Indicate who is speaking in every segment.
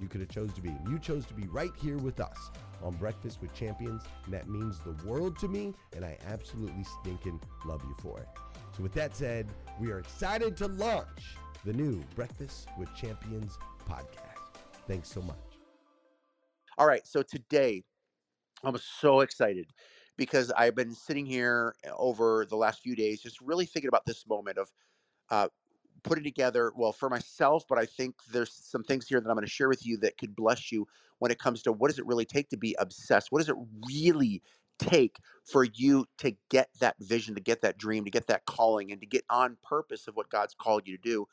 Speaker 1: you could have chose to be. You chose to be right here with us on Breakfast with Champions, and that means the world to me, and I absolutely stinking love you for it. So with that said, we are excited to launch the new Breakfast with Champions podcast. Thanks so much.
Speaker 2: All right, so today I'm so excited because I've been sitting here over the last few days just really thinking about this moment of uh, putting together, well, for myself, but I think there's some things here that I'm going to share with you that could bless you when it comes to what does it really take to be obsessed? What does it really take for you to get that vision, to get that dream, to get that calling, and to get on purpose of what God's called you to do?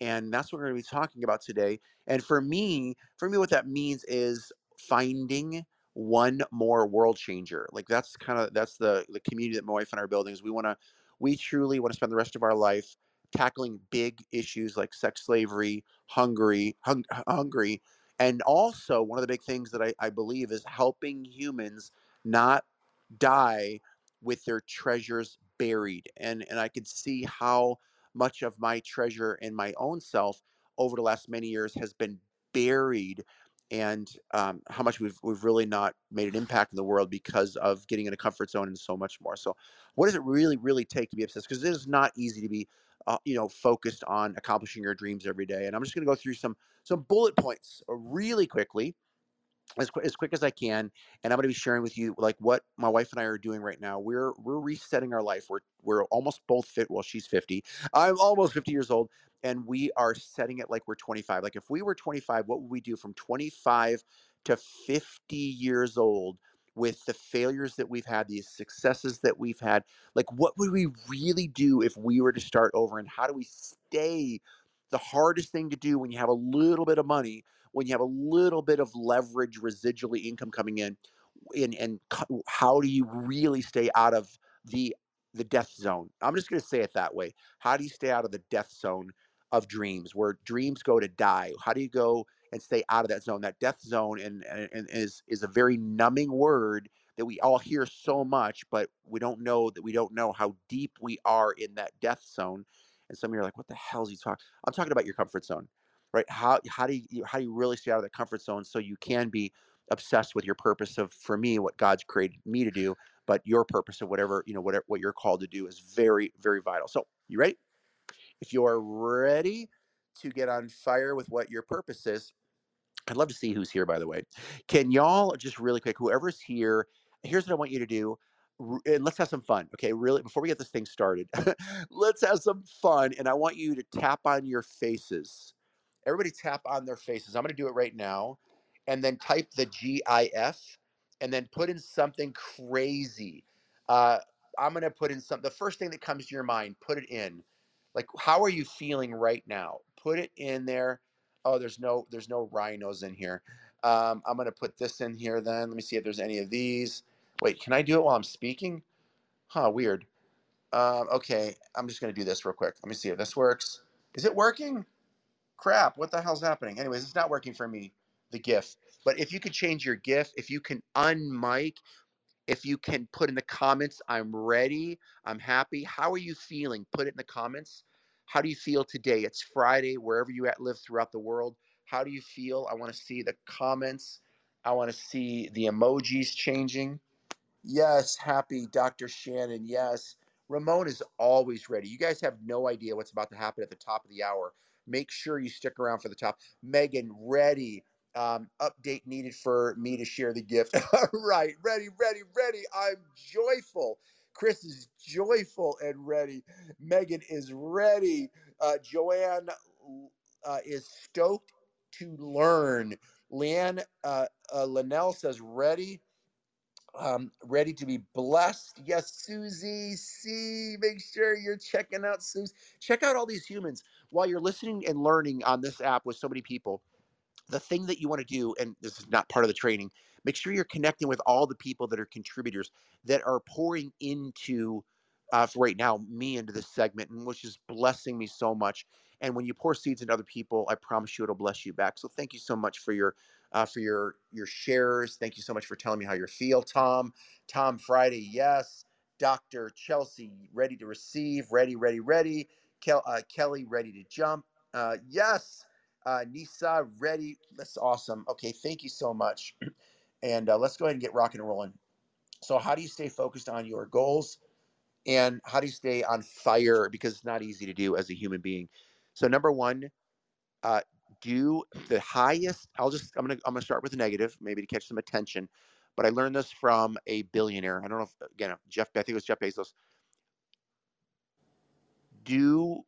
Speaker 2: And that's what we're going to be talking about today. And for me, for me, what that means is finding one more world changer. Like that's kind of that's the the community that my wife and I are building. Is we want to we truly want to spend the rest of our life tackling big issues like sex slavery, Hungary, hung, Hungry, and also one of the big things that I, I believe is helping humans not die with their treasures buried. And and I could see how much of my treasure in my own self over the last many years has been buried and um, how much we've we've really not made an impact in the world because of getting in a comfort zone and so much more. So, what does it really really take to be obsessed? Because it is not easy to be uh, you know, focused on accomplishing your dreams every day. And I'm just going to go through some some bullet points really quickly as, qu- as quick as I can, and I'm going to be sharing with you like what my wife and I are doing right now. We're we're resetting our life. We're we're almost both fit. Well, she's 50. I'm almost 50 years old, and we are setting it like we're 25. Like if we were 25, what would we do from 25 to 50 years old? With the failures that we've had, these successes that we've had, like what would we really do if we were to start over? And how do we stay? The hardest thing to do when you have a little bit of money when you have a little bit of leverage residually income coming in and and how do you really stay out of the the death zone i'm just going to say it that way how do you stay out of the death zone of dreams where dreams go to die how do you go and stay out of that zone that death zone and, and, and is is a very numbing word that we all hear so much but we don't know that we don't know how deep we are in that death zone and some of you are like what the hell is he talking i'm talking about your comfort zone right? How how do you how do you really stay out of that comfort zone so you can be obsessed with your purpose of for me what God's created me to do, but your purpose of whatever you know whatever what you're called to do is very very vital. So you ready? If you're ready to get on fire with what your purpose is, I'd love to see who's here. By the way, can y'all just really quick, whoever's here, here's what I want you to do and let's have some fun. Okay, really, before we get this thing started, let's have some fun. And I want you to tap on your faces Everybody tap on their faces. I'm going to do it right now. And then type the GIF and then put in something crazy. Uh, I'm going to put in some, the first thing that comes to your mind, put it in. Like, how are you feeling right now? Put it in there. Oh, there's no, there's no rhinos in here. Um, I'm going to put this in here then. Let me see if there's any of these. Wait, can I do it while I'm speaking? Huh, weird. Um, okay, I'm just going to do this real quick. Let me see if this works. Is it working? crap, what the hell's happening? Anyways, it's not working for me, the GIF. But if you could change your GIF, if you can unmic, if you can put in the comments, I'm ready, I'm happy. How are you feeling? Put it in the comments. How do you feel today? It's Friday, wherever you at live throughout the world. How do you feel? I want to see the comments. I want to see the emojis changing. Yes, happy, Dr. Shannon. Yes. Ramon is always ready. You guys have no idea what's about to happen at the top of the hour. Make sure you stick around for the top. Megan, ready. Um, update needed for me to share the gift. right, ready, ready, ready. I'm joyful. Chris is joyful and ready. Megan is ready. Uh, Joanne uh, is stoked to learn. Leanne uh, uh, Linnell says ready. Um, ready to be blessed. Yes, Susie C. Make sure you're checking out Susie. Check out all these humans while you're listening and learning on this app with so many people, the thing that you want to do, and this is not part of the training, make sure you're connecting with all the people that are contributors that are pouring into, uh, for right now, me into this segment, and which is blessing me so much. And when you pour seeds into other people, I promise you it'll bless you back. So thank you so much for your uh, for your your shares. Thank you so much for telling me how you feel, Tom. Tom Friday, yes. Dr. Chelsea, ready to receive, ready, ready, ready. Kel, uh, Kelly ready to jump. Uh, yes. Uh, Nisa ready. That's awesome. Okay, thank you so much. And uh, let's go ahead and get rocking and rolling. So, how do you stay focused on your goals? And how do you stay on fire? Because it's not easy to do as a human being. So, number one, uh, do the highest. I'll just. I'm gonna. I'm gonna start with the negative, maybe to catch some attention. But I learned this from a billionaire. I don't know if again Jeff. I think it was Jeff Bezos do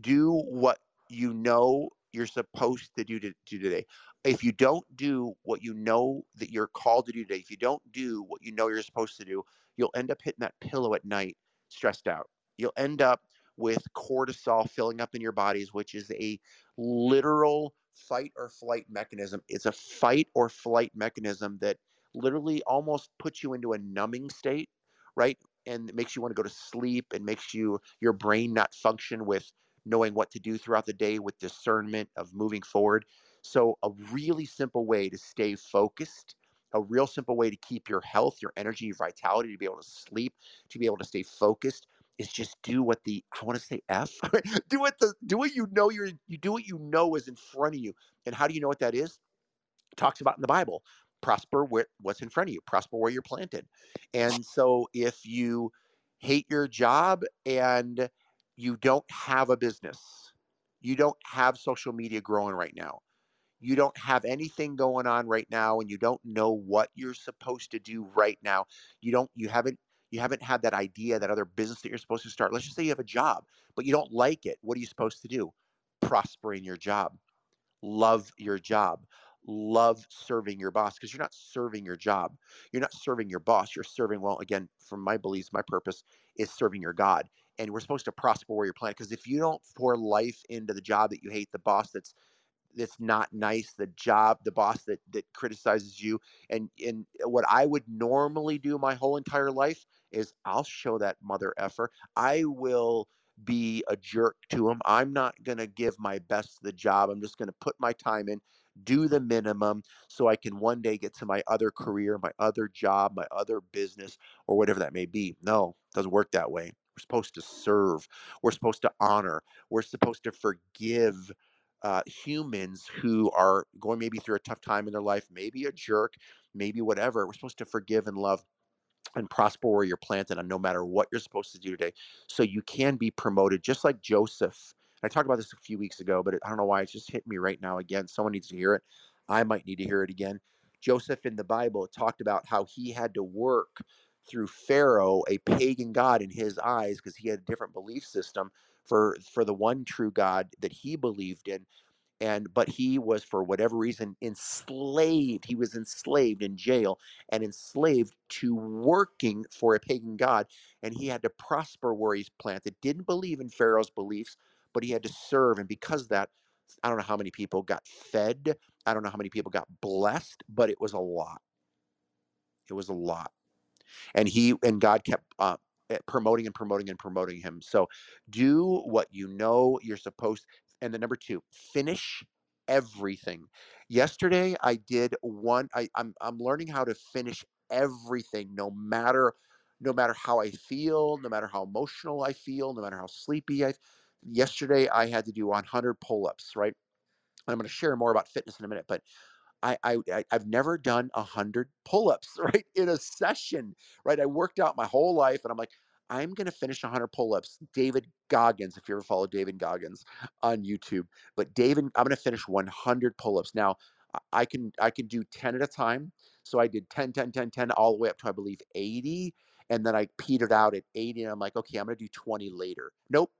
Speaker 2: do what you know you're supposed to do to, to today. If you don't do what you know that you're called to do today, if you don't do what you know you're supposed to do, you'll end up hitting that pillow at night stressed out. You'll end up with cortisol filling up in your bodies, which is a literal fight or flight mechanism. It's a fight or flight mechanism that literally almost puts you into a numbing state, right? and makes you want to go to sleep and makes you your brain not function with knowing what to do throughout the day with discernment of moving forward. So a really simple way to stay focused, a real simple way to keep your health, your energy, your vitality, to be able to sleep, to be able to stay focused is just do what the I want to say F. do what the do what you know you're you do what you know is in front of you. And how do you know what that is? It talks about in the Bible prosper where, what's in front of you, prosper where you're planted. And so if you hate your job and you don't have a business, you don't have social media growing right now, you don't have anything going on right now, and you don't know what you're supposed to do right now, you don't, you haven't, you haven't had that idea, that other business that you're supposed to start. Let's just say you have a job, but you don't like it. What are you supposed to do? Prosper in your job, love your job, love serving your boss because you're not serving your job. You're not serving your boss. You're serving, well, again, from my beliefs, my purpose is serving your God. And we're supposed to prosper where you're planted. Because if you don't pour life into the job that you hate, the boss that's that's not nice, the job, the boss that that criticizes you, and and what I would normally do my whole entire life is I'll show that mother effer. I will be a jerk to him. I'm not to give my best to the job. I'm just to put my time in, do the minimum so I can one day get to my other career, my other job, my other business, or whatever that may be. No, doesn't work that way. We're supposed to serve, we're supposed to honor, we're supposed to forgive. Uh, humans who are going maybe through a tough time in their life, maybe a jerk, maybe whatever. We're supposed to forgive and love and prosper where you're planted on no matter what you're supposed to do today. So you can be promoted just like Joseph. I talked about this a few weeks ago, but I don't know why it's just hit me right now again. Someone needs to hear it. I might need to hear it again. Joseph in the Bible talked about how he had to work through Pharaoh, a pagan god in his eyes, because he had a different belief system for for the one true God that he believed in and but he was for whatever reason enslaved. He was enslaved in jail and enslaved to working for a pagan god and he had to prosper where he's planted. Didn't believe in pharaoh's beliefs but he had to serve and because of that i don't know how many people got fed. I don't know how many people got blessed but it was a lot. It was a lot and he and god kept uh, eh, promoting and promoting and promoting him so do what you know you're supposed and the number two, finish everything. Yesterday I did one. I, I'm I'm learning how to finish everything, no matter no matter how I feel, no matter how emotional I feel, no matter how sleepy I. Yesterday I had to do 100 pull-ups. Right. I'm going to share more about fitness in a minute, but I, I I've never done a hundred pull-ups right in a session. Right. I worked out my whole life, and I'm like, I'm going to finish 100 pull-ups. David Goggins, if you ever follow David Goggins on YouTube, but David, I'm going to finish 100 pull-ups. Now, I can I can do 10 at a time. So I did 10, 10, 10, 10, all the way up to I believe 80, and then I petered out at 80, and I'm like, okay, I'm going to do 20 later. Nope,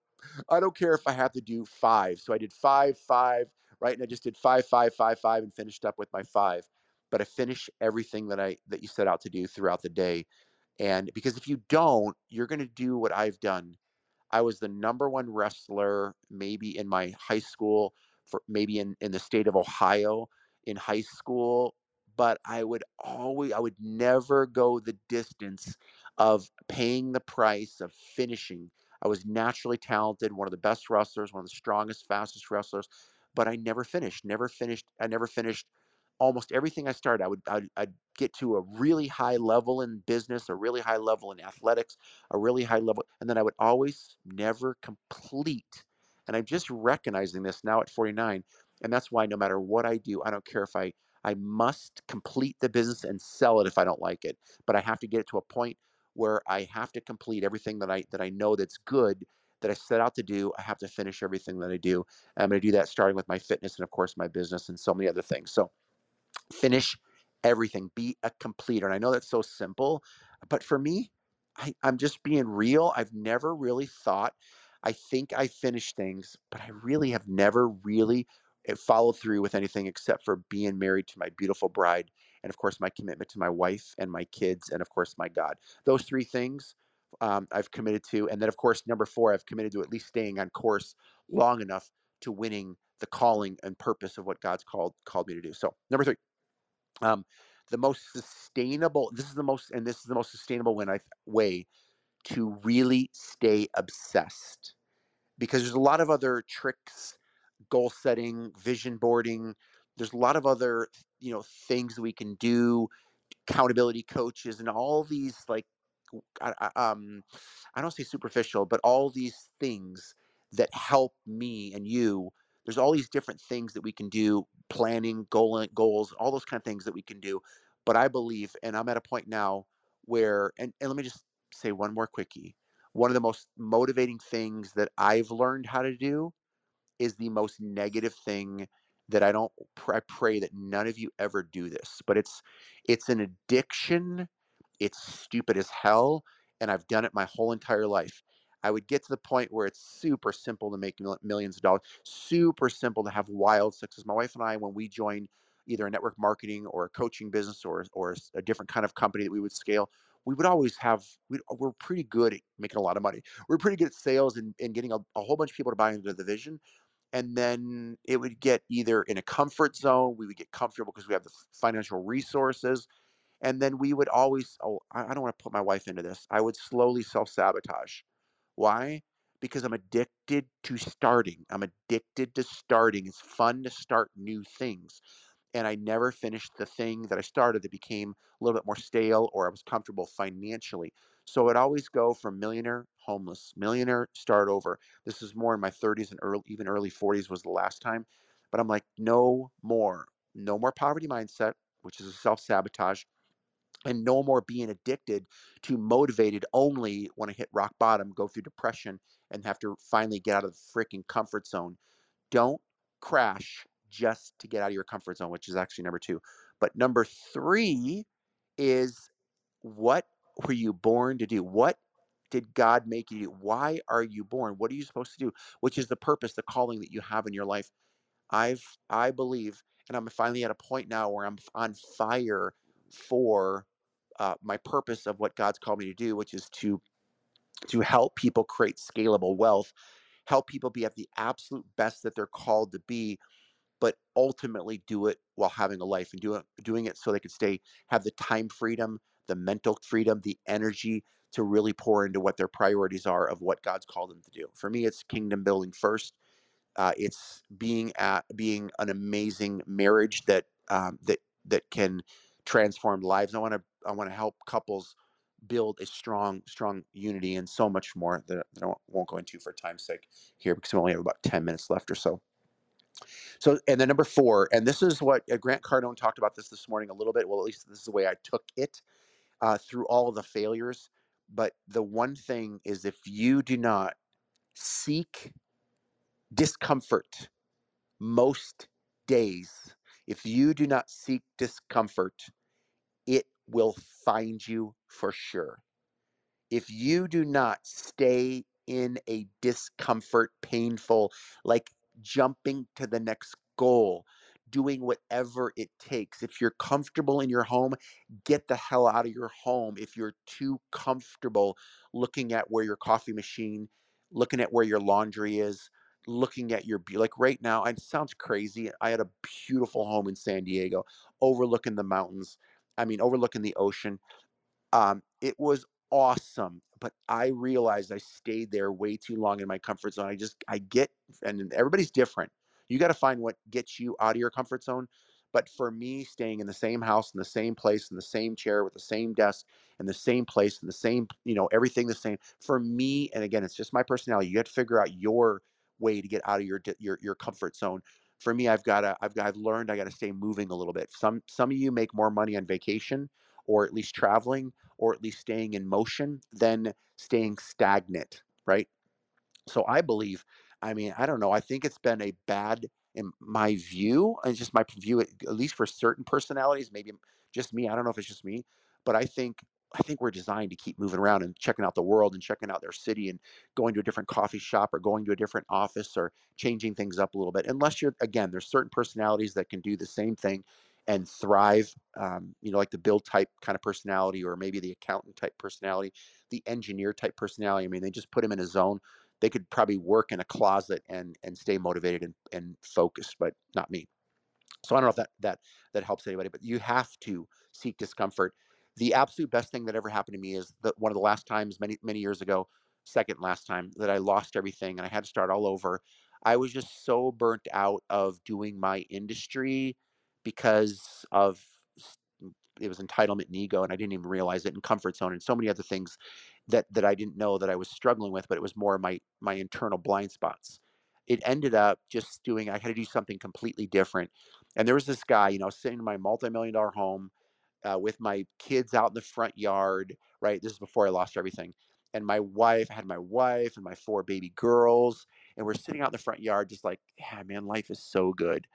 Speaker 2: I don't care if I have to do five. So I did five, five, right, and I just did five, five, five, five, and finished up with my five. But I finish everything that I that you set out to do throughout the day and because if you don't, you're going to do what I've done. I was the number one wrestler, maybe in my high school, for maybe in, in the state of Ohio in high school. But I would always, I would never go the distance of paying the price of finishing. I was naturally talented, one of the best wrestlers, one of the strongest, fastest wrestlers, but I never finished, never finished. I never finished almost everything I started, I would I'd, I'd, get to a really high level in business, a really high level in athletics, a really high level, and then I would always never complete. And I'm just recognizing this now at 49, and that's why no matter what I do, I don't care if I I must complete the business and sell it if I don't like it, but I have to get it to a point where I have to complete everything that I that I know that's good that I set out to do. I have to finish everything that I do. And I'm going to do that starting with my fitness and of course my business and so many other things. So finish everything, be a completer. And I know that's so simple, but for me, I, I'm just being real. I've never really thought, I think I finish things, but I really have never really eh, followed through with anything except for being married to my beautiful bride and of course my commitment to my wife and my kids and of course my god those three things um, i've committed to and then of course number four i've committed to at least staying on course long enough to winning the calling and purpose of what god's called called me to do so number three um, the most sustainable. This is the most, and this is the most sustainable way, way to really stay obsessed, because there's a lot of other tricks, goal setting, vision boarding. There's a lot of other, you know, things that we can do, accountability coaches, and all these like, um, I don't say superficial, but all these things that help me and you there's all these different things that we can do planning goal goals all those kind of things that we can do but i believe and i'm at a point now where and, and let me just say one more quickie one of the most motivating things that I've learned how to do is the most negative thing that I don't I pray that none of you ever do this, but it's it's an addiction. It's stupid as hell and I've done it my whole entire life. I would get to the point where it's super simple to make millions of dollars, super simple to have wild success. My wife and I, when we joined either a network marketing or a coaching business or, or a different kind of company that we would scale, we would always have, we we're pretty good at making a lot of money. We're pretty good at sales and, and getting a, a whole bunch of people to buy into the vision. And then it would get either in a comfort zone, we would get comfortable because we have the financial resources and then we would always oh i, don't want to put my wife into this i would slowly self-sabotage. Why? Because i'm addicted to starting i'm addicted to starting it's fun to start new things and i never finished the thing that i started that became a little bit more stale or i was comfortable financially. So it always go from millionaire homeless millionaire start over. This is more in my 30s and early even early 40s was the last time but i'm like no more no more poverty mindset which is a self-sabotage and no more being addicted to motivated only when I hit rock bottom, go through depression, and have to finally get out of the freaking comfort zone. Don't crash just to get out of your comfort zone, which is actually number two. But number three is what were you born to do? What did God make you do? Why are you born? What are you supposed to do? Which is the purpose, the calling that you have in your life. I've I believe, and I'm finally at a point now where I'm on fire for uh, my purpose of what God's called me to do, which is to to help people create scalable wealth, help people be at the absolute best that they're called to be, but ultimately do it while having a life and doing doing it so they can stay have the time freedom, the mental freedom, the energy to really pour into what their priorities are of what God's called them to do. For me, it's kingdom building first. Uh, it's being at being an amazing marriage that um, that that can transform lives. I want to I want to help couples build a strong, strong unity and so much more that, I won't go into for time's sake here because we only have about 10 minutes left or so. So, and then number four, and this is what uh, Grant Cardone talked about this this morning a little bit. Well, at least this is the way I took it uh, through all of the failures. But the one thing is if you do not seek discomfort most days, if you do not seek discomfort, will find you for sure. If you do not stay in a discomfort, painful, like jumping to the next goal, doing whatever it takes. If you're comfortable in your home, get the hell out of your home. If you're too comfortable looking at where your coffee machine, looking at where your laundry is, looking at your like right now, it sounds crazy. I had a beautiful home in San Diego, overlooking the mountains. I mean, overlooking the ocean. Um, it was awesome, but I realized I stayed there way too long in my comfort zone. I just, I get, and everybody's different. You got to find what gets you out of your comfort zone. But for me, staying in the same house, in the same place, in the same chair, with the same desk, in the same place, in the same, you know, everything the same. For me, and again, it's just my personality. You have to figure out your way to get out of your your your comfort zone for me i've got to i've got i've learned i got to stay moving a little bit. Some some of you make more money on vacation or at least traveling or at least staying in motion than staying stagnant right? So i believe i mean i don't know i think it's been a bad in my view and just my view at least for certain personalities maybe just me i don't know if it's just me but i think I think we're designed to keep moving around and checking out the world and checking out their city and going to a different coffee shop or going to a different office or changing things up a little bit. Unless you're, again, there's certain personalities that can do the same thing and thrive, um, you know, like the build type kind of personality or maybe the accountant type personality, the engineer type personality. I mean, they just put them in a zone. They could probably work in a closet and and stay motivated and, and focused, but not me. So I don't know if that that that helps anybody, but you have to seek discomfort the absolute best thing that ever happened to me is that one of the last times many many years ago second last time that i lost everything and i had to start all over. I was just so burnt out of doing my industry because of it was entitlement and ego and i didn't even realize it and comfort zone and so many other things that that i didn't know that i was struggling with but it was more my my internal blind spots. It ended up just doing i had to do something completely different. And there was this guy you know sitting in my multi-million dollar home uh, with my kids out in the front yard, right? This is before I lost everything. and my wife I had my wife and my four baby girls, and we're sitting out in the front yard, just like, yeah, man, life is so good,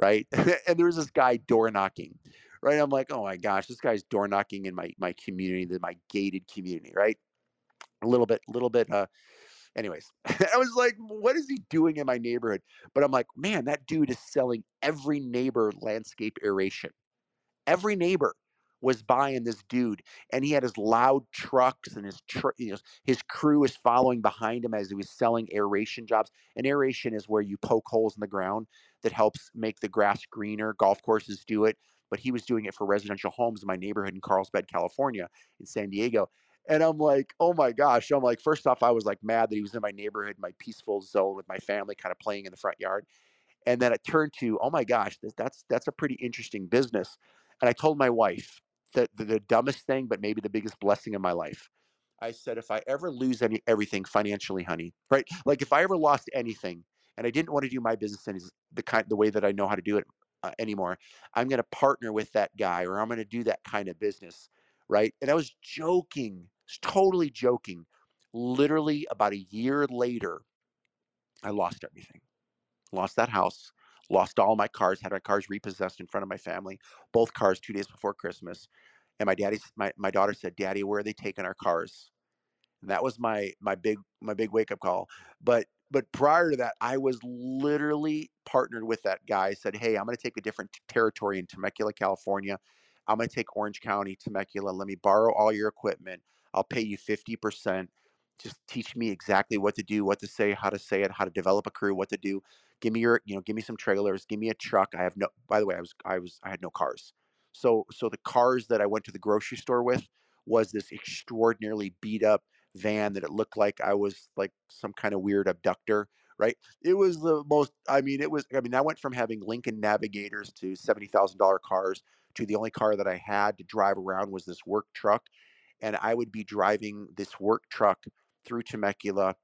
Speaker 2: right? and there was this guy door knocking, right? I'm like, oh my gosh, this guy's door knocking in my my community, my gated community, right? A little bit, a little bit, uh, anyways, I was like, what is he doing in my neighborhood? But I'm like, man, that dude is selling every neighbor landscape aeration. Every neighbor was buying this dude, and he had his loud trucks and his tr- you know, his crew is following behind him as he was selling aeration jobs. And aeration is where you poke holes in the ground that helps make the grass greener. Golf courses do it, but he was doing it for residential homes in my neighborhood in Carlsbad, California, in San Diego. And I'm like, oh my gosh. I'm like, first off, I was like mad that he was in my neighborhood, my peaceful zone with my family, kind of playing in the front yard. And then it turned to, oh my gosh, that's that's a pretty interesting business. And I told my wife that the, the dumbest thing, but maybe the biggest blessing in my life. I said, if I ever lose any everything financially, honey, right? Like if I ever lost anything, and I didn't want to do my business in the kind the way that I know how to do it uh, anymore, I'm going to partner with that guy, or I'm going to do that kind of business, right? And I was joking totally joking. Literally, about a year later, I lost everything. Lost that house, lost all my cars, had my cars repossessed in front of my family, both cars two days before Christmas. And my daddy, my, my daughter said, Daddy, where are they taking our cars? And that was my my big my big wake up call. But but prior to that, I was literally partnered with that guy. Said, Hey, I'm going to take a different territory in Temecula, California. I'm going to take Orange County, Temecula. Let me borrow all your equipment. I'll pay you 50%. Just teach me exactly what to do, what to say, how to say it, how to develop a crew, what to do. Give me your, you know, give me some trailers, give me a truck. I have no by the way, I was I was I had no cars. So so the cars that I went to the grocery store with was this extraordinarily beat up van that it looked like I was like some kind of weird abductor, right? It was the most I mean, it was I mean, I went from having Lincoln Navigators to $70,000 cars to the only car that I had to drive around was this work truck and I would be driving this work truck through Temecula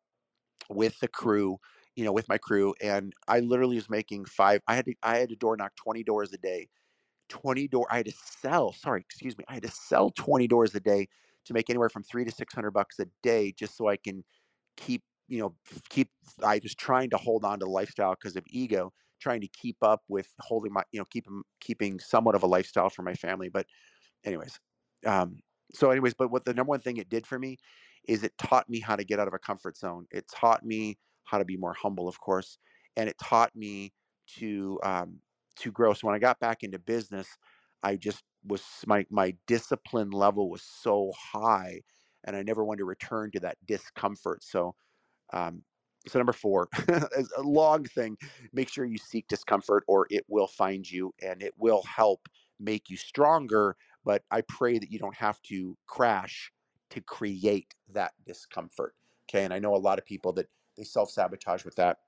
Speaker 2: with the crew, you know, with my crew, and I literally was making five. I had to I had to door knock twenty doors a day, twenty door. I had to sell. Sorry, excuse me. I had to sell twenty doors a day to make anywhere from three to six hundred bucks a day, just so I can keep you know keep. I was trying to hold on to lifestyle because of ego, trying to keep up with holding my you know keeping keeping somewhat of a lifestyle for my family. But anyways, um, so anyways but what the number one thing it did for me is it taught me how to get out of a comfort zone it taught me how to be more humble of course and it taught me to um, to grow so when i got back into business i just was my my discipline level was so high and i never wanted to return to that discomfort so um, so number four a long thing make sure you seek discomfort or it will find you and it will help make you stronger but I pray that you don't have to crash to create that discomfort. Okay. And I know a lot of people that they self sabotage with that.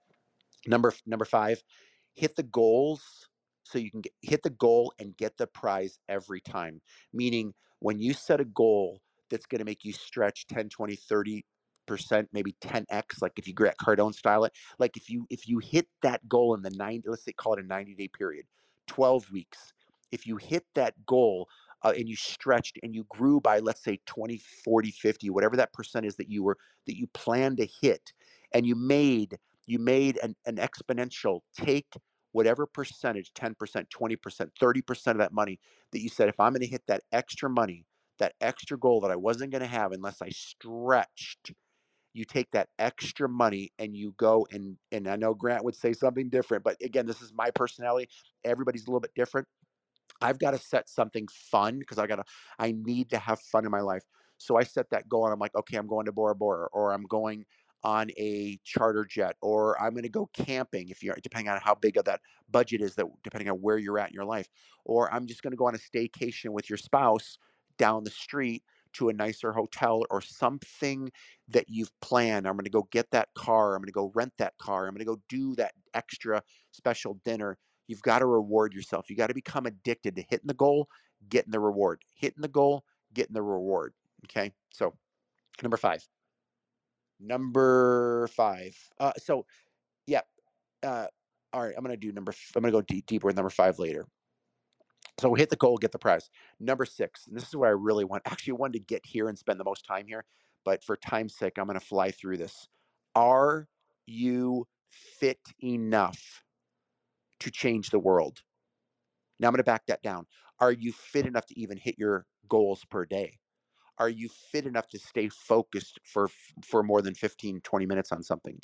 Speaker 2: Number number five, hit the goals so you can get, hit the goal and get the prize every time. Meaning when you set a goal that's going to make you stretch 10, 20, 30 percent maybe 10x like if you Grant Cardone style it like if you if you hit that goal in the 90 let's say call it a 90 day period 12 weeks if you hit that goal uh, and you stretched and you grew by let's say 20 40 50 whatever that percent is that you were that you planned to hit and you made you made an, an exponential take whatever percentage 10% 20% 30% of that money that you said if i'm going to hit that extra money that extra goal that i wasn't going to have unless i stretched you take that extra money and you go and and i know grant would say something different but again this is my personality everybody's a little bit different I've got to set something fun because I got to, I need to have fun in my life. So I set that goal and I'm like, okay, I'm going to Bora Bora or I'm going on a charter jet or I'm going to go camping if you're depending on how big of that budget is that depending on where you're at in your life or I'm just going to go on a staycation with your spouse down the street to a nicer hotel or something that you've planned. I'm going to go get that car. I'm going to go rent that car. I'm going to go do that extra special dinner You've got to reward yourself. You got to become addicted to hitting the goal, getting the reward. Hitting the goal, getting the reward. Okay. So, number five. Number five. Uh, so, yeah. Uh, all right. I'm going to do number, I'm going to go deep, deeper with number five later. So hit the goal, get the prize. Number six, and this is where I really want, actually wanted to get here and spend the most time here, but for time's sake, I'm going to fly through this. Are you fit enough to change the world? Now I'm going to back that down. Are you fit enough to even hit your goals per day? Are you fit enough to stay focused for for more than 15 20 minutes on something?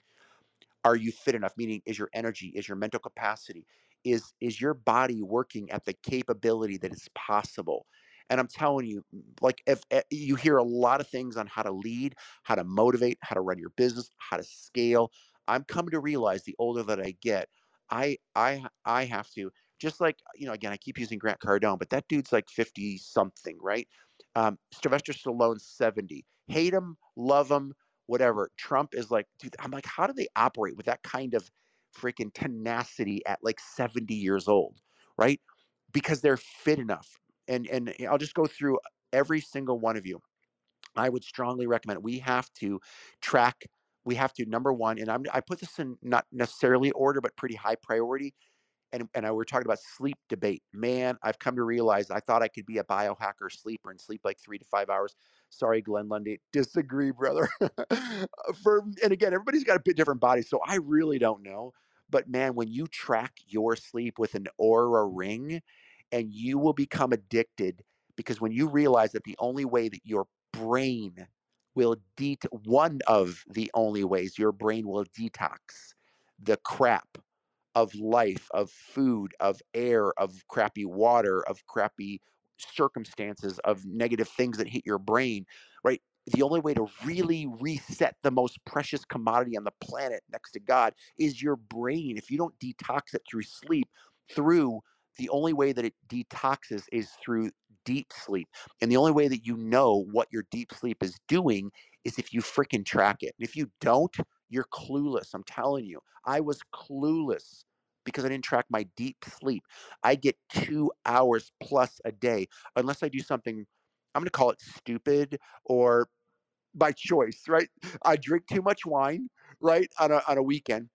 Speaker 2: Are you fit enough meaning is your energy, is your mental capacity, is is your body working at the capability that is possible? And I'm telling you, like if, if you hear a lot of things on how to lead, how to motivate, how to run your business, how to scale, I'm coming to realize the older that I get, I I I have to just like you know again I keep using Grant Cardone, but that dude's like 50 something, right? Um, Sylvester Stallone 70. Hate him, love him, whatever. Trump is like, dude, I'm like, how do they operate with that kind of freaking tenacity at like 70 years old, right? Because they're fit enough. And and I'll just go through every single one of you. I would strongly recommend we have to track we have to number one and I'm, i put this in not necessarily order but pretty high priority and and I were talking about sleep debate. Man, I've come to realize I thought I could be a biohacker sleeper and sleep like three to five hours. Sorry, Glenn Lundy, disagree, brother. Uh, for and again, everybody's got a bit different body, so I really don't know. But man, when you track your sleep with an Oura ring, and you will become addicted because when you realize that the only way that your brain will det one of the only ways your brain will detox the crap of life, of food, of air, of crappy water, of crappy circumstances, of negative things that hit your brain, right? The only way to really reset the most precious commodity on the planet next to God is your brain. If you don't detox it through sleep, through the only way that it detoxes is through deep sleep. And the only way that you know what your deep sleep is doing is if you freaking track it. And if you don't, you're clueless. I'm telling you, I was clueless because I didn't track my deep sleep. I get two hours plus a day, unless I do something, I'm going to call it stupid or by choice, right? I drink too much wine, right, on a, on a weekend.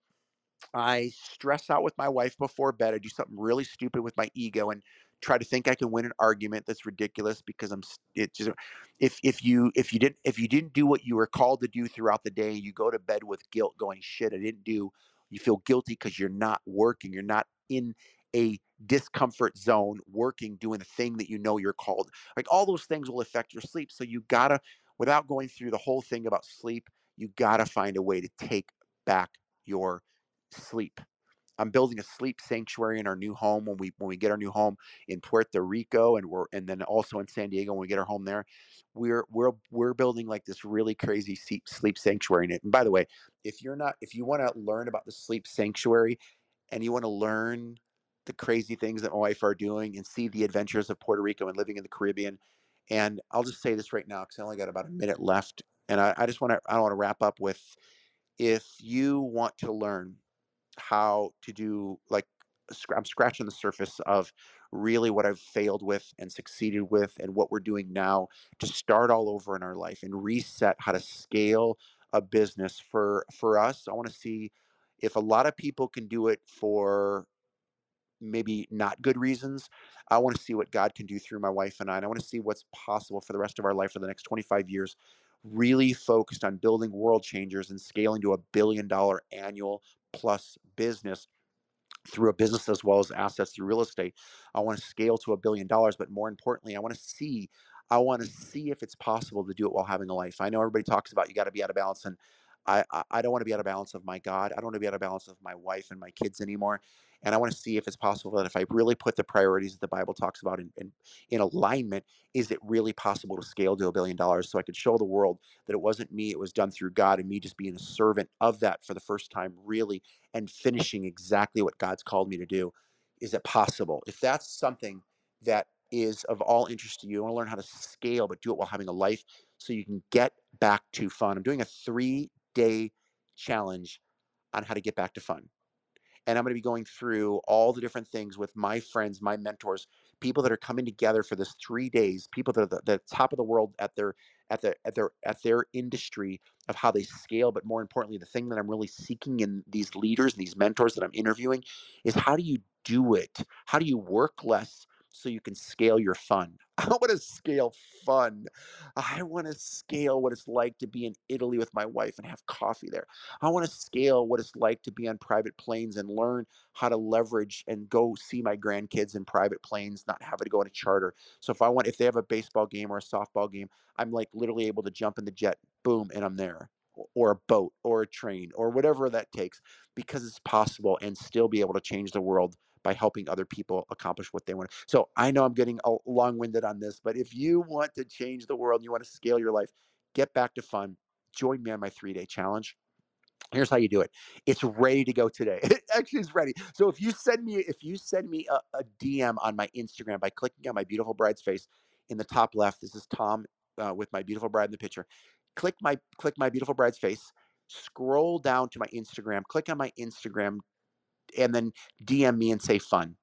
Speaker 2: I stress out with my wife before bed. I do something really stupid with my ego and try to think I can win an argument that's ridiculous because I'm it just if if you if you didn't if you didn't do what you were called to do throughout the day, you go to bed with guilt going shit, I didn't do you feel guilty because you're not working, you're not in a discomfort zone working doing the thing that you know you're called. Like all those things will affect your sleep. So you got to without going through the whole thing about sleep, you got to find a way to take back your sleep. I'm building a sleep sanctuary in our new home when we when we get our new home in Puerto Rico and we're and then also in San Diego when we get our home there. We're we're we're building like this really crazy sleep sanctuary in it. And by the way, if you're not if you want to learn about the sleep sanctuary and you want to learn the crazy things that my wife are doing and see the adventures of Puerto Rico and living in the Caribbean. And I'll just say this right now because I only got about a minute left. And I, I just want to I want to wrap up with if you want to learn how to do like I'm scratching the surface of really what I've failed with and succeeded with and what we're doing now to start all over in our life and reset how to scale a business for for us. I want to see if a lot of people can do it for maybe not good reasons. I want to see what God can do through my wife and I. And I want to see what's possible for the rest of our life for the next 25 years really focused on building world changers and scaling to a billion dollar annual plus business through a business as well as assets through real estate. I want to scale to a billion dollars, but more importantly, I want to see I want to see if it's possible to do it while having a life. I know everybody talks about you got to be out of balance and I, I don't want to be out of balance of my God. I don't want to be out of balance of my wife and my kids anymore. And I want to see if it's possible that if I really put the priorities that the Bible talks about in, in, in alignment, is it really possible to scale to a billion dollars so I could show the world that it wasn't me, it was done through God and me just being a servant of that for the first time, really, and finishing exactly what God's called me to do. Is it possible? If that's something that is of all interest to you, you want to learn how to scale, but do it while having a life so you can get back to fun. I'm doing a three day challenge on how to get back to fun. And I'm going to be going through all the different things with my friends, my mentors, people that are coming together for this three days, people that are the, the top of the world at their at the at their at their industry of how they scale. But more importantly, the thing that I'm really seeking in these leaders these mentors that I'm interviewing is how do you do it? How do you work less so you can scale your fun? I want to scale fun. I want to scale what it's like to be in Italy with my wife and have coffee there. I want to scale what it's like to be on private planes and learn how to leverage and go see my grandkids in private planes, not having to go on a charter. So if I want, if they have a baseball game or a softball game, I'm like literally able to jump in the jet, boom, and I'm there or a boat or a train or whatever that takes because it's possible and still be able to change the world by helping other people accomplish what they want. So I know I'm getting long winded on this, but if you want to change the world, you want to scale your life, get back to fun, join me on my three day challenge. Here's how you do it. It's ready to go today. It actually is ready. So if you send me if you send me a, a DM on my Instagram by clicking on my beautiful bride's face in the top left, this is Tom uh, with my beautiful bride in the picture. Click my click my beautiful bride's face. Scroll down to my Instagram. Click on my Instagram and then DM me and say fun.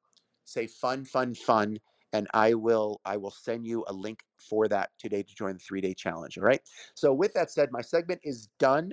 Speaker 2: Say fun, fun, fun. And I will I will send you a link for that today to join the three day challenge. All right. So with that said, my segment is done.